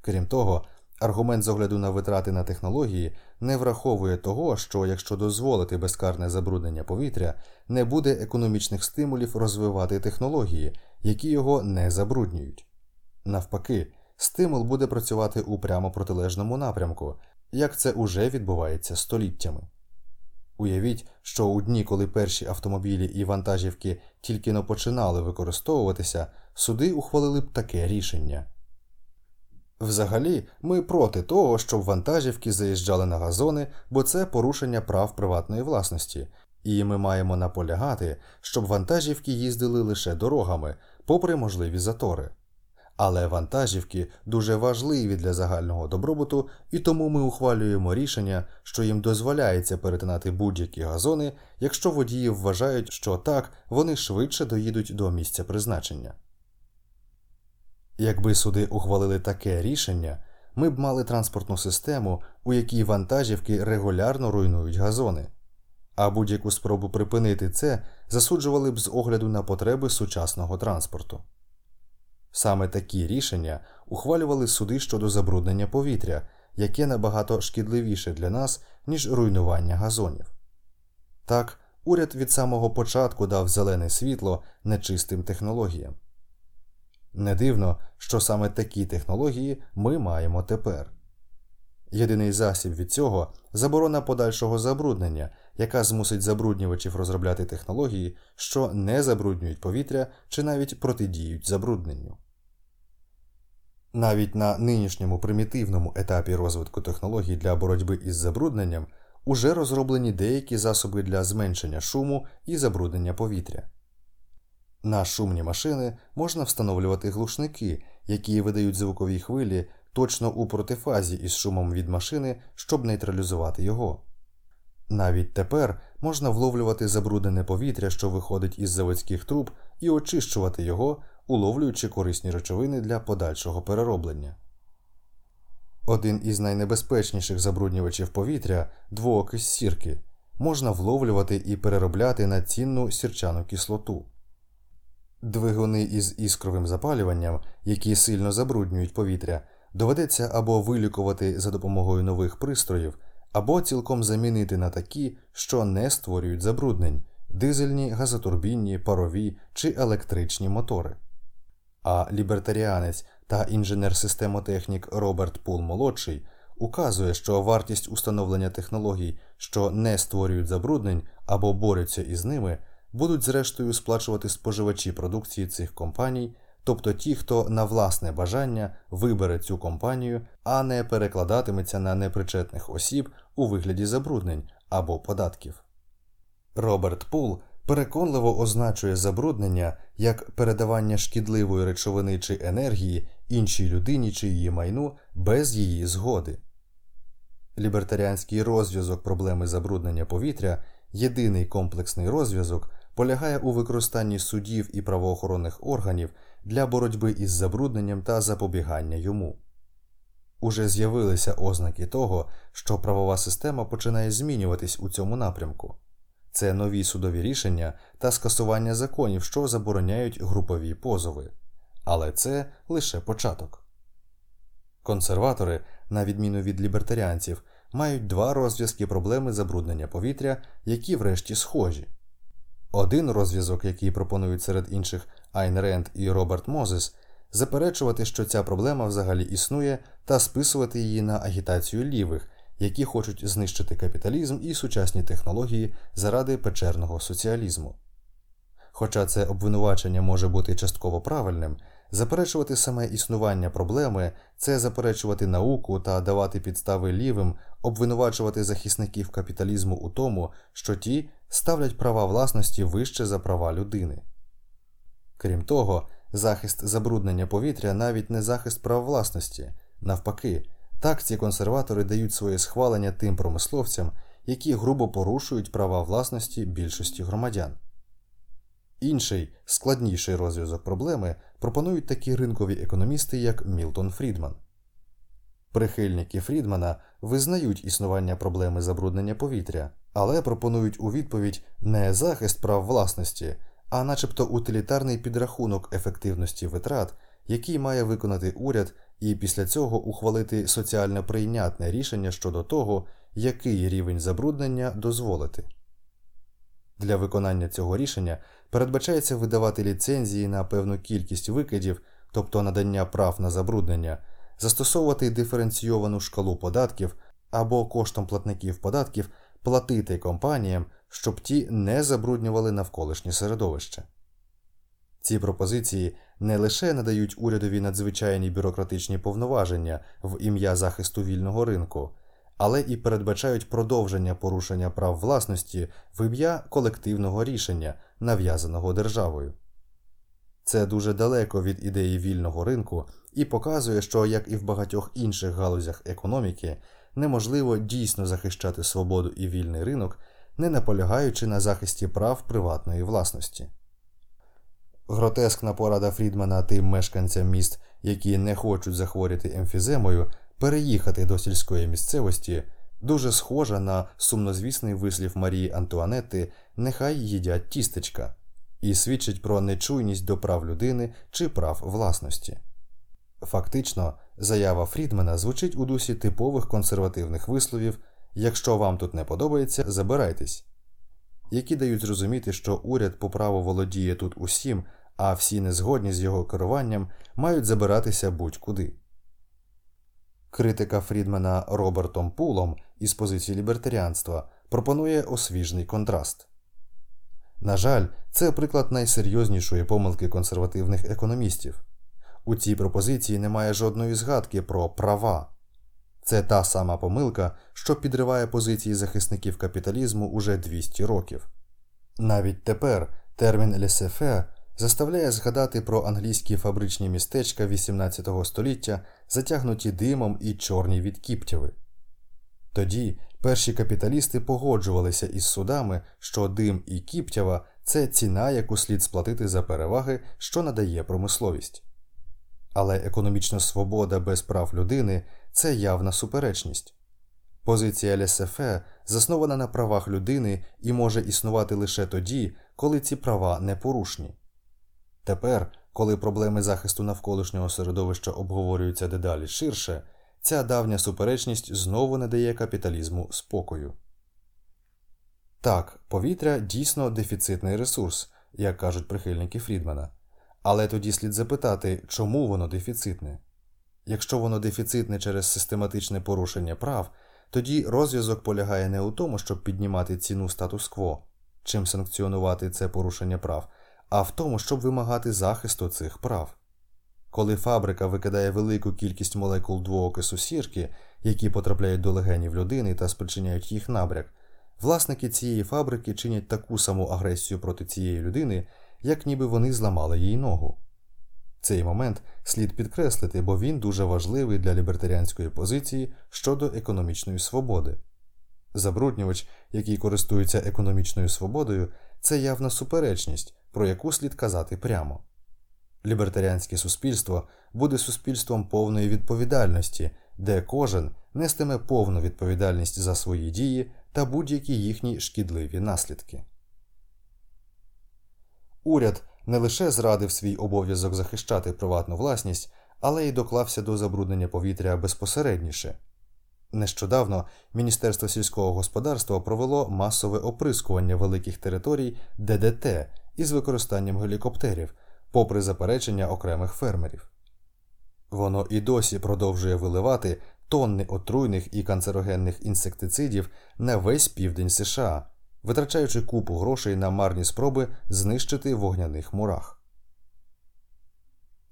Крім того, аргумент з огляду на витрати на технології не враховує того, що якщо дозволити безкарне забруднення повітря, не буде економічних стимулів розвивати технології, які його не забруднюють. Навпаки, стимул буде працювати у прямо протилежному напрямку, як це уже відбувається століттями. Уявіть, що у дні, коли перші автомобілі і вантажівки тільки но починали використовуватися, суди ухвалили б таке рішення. Взагалі, ми проти того, щоб вантажівки заїжджали на газони, бо це порушення прав приватної власності, і ми маємо наполягати, щоб вантажівки їздили лише дорогами, попри можливі затори. Але вантажівки дуже важливі для загального добробуту, і тому ми ухвалюємо рішення, що їм дозволяється перетинати будь-які газони, якщо водії вважають, що так вони швидше доїдуть до місця призначення. Якби суди ухвалили таке рішення, ми б мали транспортну систему, у якій вантажівки регулярно руйнують газони, а будь-яку спробу припинити це засуджували б з огляду на потреби сучасного транспорту. Саме такі рішення ухвалювали суди щодо забруднення повітря, яке набагато шкідливіше для нас, ніж руйнування газонів. Так, уряд від самого початку дав зелене світло нечистим технологіям. Не дивно, що саме такі технології ми маємо тепер. Єдиний засіб від цього заборона подальшого забруднення, яка змусить забруднювачів розробляти технології, що не забруднюють повітря чи навіть протидіють забрудненню. Навіть на нинішньому примітивному етапі розвитку технологій для боротьби із забрудненням уже розроблені деякі засоби для зменшення шуму і забруднення повітря. На шумні машини можна встановлювати глушники, які видають звукові хвилі точно у протифазі із шумом від машини, щоб нейтралізувати його. Навіть тепер можна вловлювати забруднене повітря, що виходить із заводських труб, і очищувати його, уловлюючи корисні речовини для подальшого перероблення. Один із найнебезпечніших забруднювачів повітря двоокись сірки, можна вловлювати і переробляти на цінну сірчану кислоту. Двигуни із іскровим запалюванням, які сильно забруднюють повітря, доведеться або вилікувати за допомогою нових пристроїв, або цілком замінити на такі, що не створюють забруднень дизельні, газотурбінні, парові чи електричні мотори. А лібертаріанець та інженер-системотехнік Роберт Пул молодший указує, що вартість установлення технологій, що не створюють забруднень або борються із ними, будуть зрештою сплачувати споживачі продукції цих компаній, тобто ті, хто на власне бажання вибере цю компанію, а не перекладатиметься на непричетних осіб у вигляді забруднень або податків. Роберт Пул переконливо означує забруднення як передавання шкідливої речовини чи енергії іншій людині чи її майну без її згоди. Лібертаріанський розв'язок проблеми забруднення повітря, єдиний комплексний розв'язок, полягає у використанні судів і правоохоронних органів для боротьби із забрудненням та запобігання йому. Уже з'явилися ознаки того, що правова система починає змінюватись у цьому напрямку це нові судові рішення та скасування законів, що забороняють групові позови. Але це лише початок. Консерватори, на відміну від лібертаріанців, мають два розв'язки проблеми забруднення повітря, які врешті схожі. Один розв'язок, який пропонують серед інших Айн Ренд і Роберт Мозес, заперечувати, що ця проблема взагалі існує, та списувати її на агітацію лівих, які хочуть знищити капіталізм і сучасні технології заради печерного соціалізму. Хоча це обвинувачення може бути частково правильним, заперечувати саме існування проблеми це заперечувати науку та давати підстави лівим, обвинувачувати захисників капіталізму у тому, що ті ставлять права власності вище за права людини. Крім того, захист забруднення повітря навіть не захист прав власності, навпаки. Так ці консерватори дають своє схвалення тим промисловцям, які грубо порушують права власності більшості громадян. Інший складніший розв'язок проблеми пропонують такі ринкові економісти, як Мілтон Фрідман. Прихильники Фрідмана визнають існування проблеми забруднення повітря, але пропонують у відповідь не захист прав власності, а начебто утилітарний підрахунок ефективності витрат, який має виконати уряд і після цього ухвалити соціально прийнятне рішення щодо того, який рівень забруднення дозволити. Для виконання цього рішення передбачається видавати ліцензії на певну кількість викидів, тобто надання прав на забруднення, застосовувати диференційовану шкалу податків або коштом платників податків платити компаніям, щоб ті не забруднювали навколишнє середовище. Ці пропозиції не лише надають урядові надзвичайні бюрократичні повноваження в ім'я захисту вільного ринку, але і передбачають продовження порушення прав власності в ім'я колективного рішення, нав'язаного державою. Це дуже далеко від ідеї вільного ринку і показує, що, як і в багатьох інших галузях економіки, неможливо дійсно захищати свободу і вільний ринок, не наполягаючи на захисті прав приватної власності. Гротескна порада Фрідмана тим мешканцям міст, які не хочуть захворіти емфіземою, переїхати до сільської місцевості, дуже схожа на сумнозвісний вислів Марії Антуанетти Нехай їдять тістечка. і свідчить про нечуйність до прав людини чи прав власності. Фактично, заява Фрідмена звучить у дусі типових консервативних висловів якщо вам тут не подобається, забирайтесь, які дають зрозуміти, що уряд по праву володіє тут усім, а всі незгодні з його керуванням мають забиратися будь-куди. Критика Фрідмена Робертом Пулом із позиції лібертаріанства пропонує освіжний контраст. На жаль, це приклад найсерйознішої помилки консервативних економістів. У цій пропозиції немає жодної згадки про права. Це та сама помилка, що підриває позиції захисників капіталізму уже 200 років. Навіть тепер термін лесефе заставляє згадати про англійські фабричні містечка XVIII століття, затягнуті димом і чорні від кіптяви. Тоді перші капіталісти погоджувалися із судами, що дим і кіптява це ціна, яку слід сплатити за переваги, що надає промисловість. Але економічна свобода без прав людини це явна суперечність. Позиція Лесефе заснована на правах людини і може існувати лише тоді, коли ці права непорушні. Тепер, коли проблеми захисту навколишнього середовища обговорюються дедалі ширше, ця давня суперечність знову не дає капіталізму спокою. Так, повітря дійсно дефіцитний ресурс, як кажуть прихильники Фрідмана. Але тоді слід запитати, чому воно дефіцитне. Якщо воно дефіцитне через систематичне порушення прав, тоді розв'язок полягає не у тому, щоб піднімати ціну статус-кво, чим санкціонувати це порушення прав, а в тому, щоб вимагати захисту цих прав. Коли фабрика викидає велику кількість молекул двоокису сірки, які потрапляють до легенів людини та спричиняють їх набряк, власники цієї фабрики чинять таку саму агресію проти цієї людини, як ніби вони зламали їй ногу. Цей момент слід підкреслити, бо він дуже важливий для лібертаріанської позиції щодо економічної свободи. Забруднювач, який користується економічною свободою, це явна суперечність, про яку слід казати прямо. Лібертаріанське суспільство буде суспільством повної відповідальності, де кожен нестиме повну відповідальність за свої дії та будь-які їхні шкідливі наслідки. Уряд не лише зрадив свій обов'язок захищати приватну власність, але й доклався до забруднення повітря безпосередніше. Нещодавно Міністерство сільського господарства провело масове оприскування великих територій ДДТ із використанням гелікоптерів, попри заперечення окремих фермерів. Воно і досі продовжує виливати тонни отруйних і канцерогенних інсектицидів на весь південь США витрачаючи купу грошей на марні спроби знищити вогняних мурах.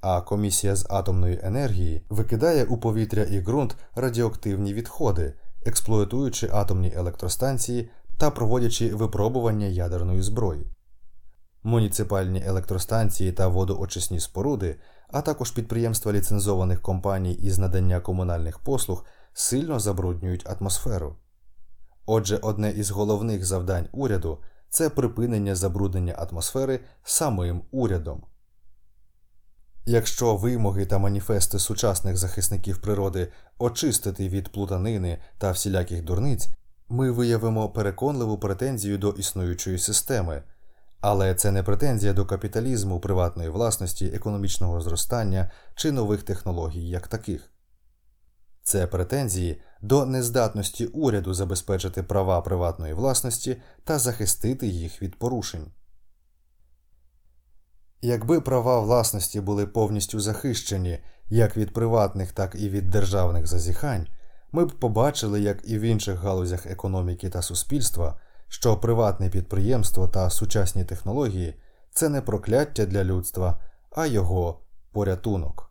А комісія з атомної енергії викидає у повітря і ґрунт радіоактивні відходи, експлуатуючи атомні електростанції та проводячи випробування ядерної зброї. Муніципальні електростанції та водоочисні споруди, а також підприємства ліцензованих компаній із надання комунальних послуг сильно забруднюють атмосферу. Отже, одне із головних завдань уряду це припинення забруднення атмосфери самим урядом. Якщо вимоги та маніфести сучасних захисників природи очистити від плутанини та всіляких дурниць, ми виявимо переконливу претензію до існуючої системи, але це не претензія до капіталізму, приватної власності, економічного зростання чи нових технологій як таких. Це претензії до нездатності уряду забезпечити права приватної власності та захистити їх від порушень. Якби права власності були повністю захищені як від приватних, так і від державних зазіхань, ми б побачили, як і в інших галузях економіки та суспільства, що приватне підприємство та сучасні технології це не прокляття для людства, а його порятунок.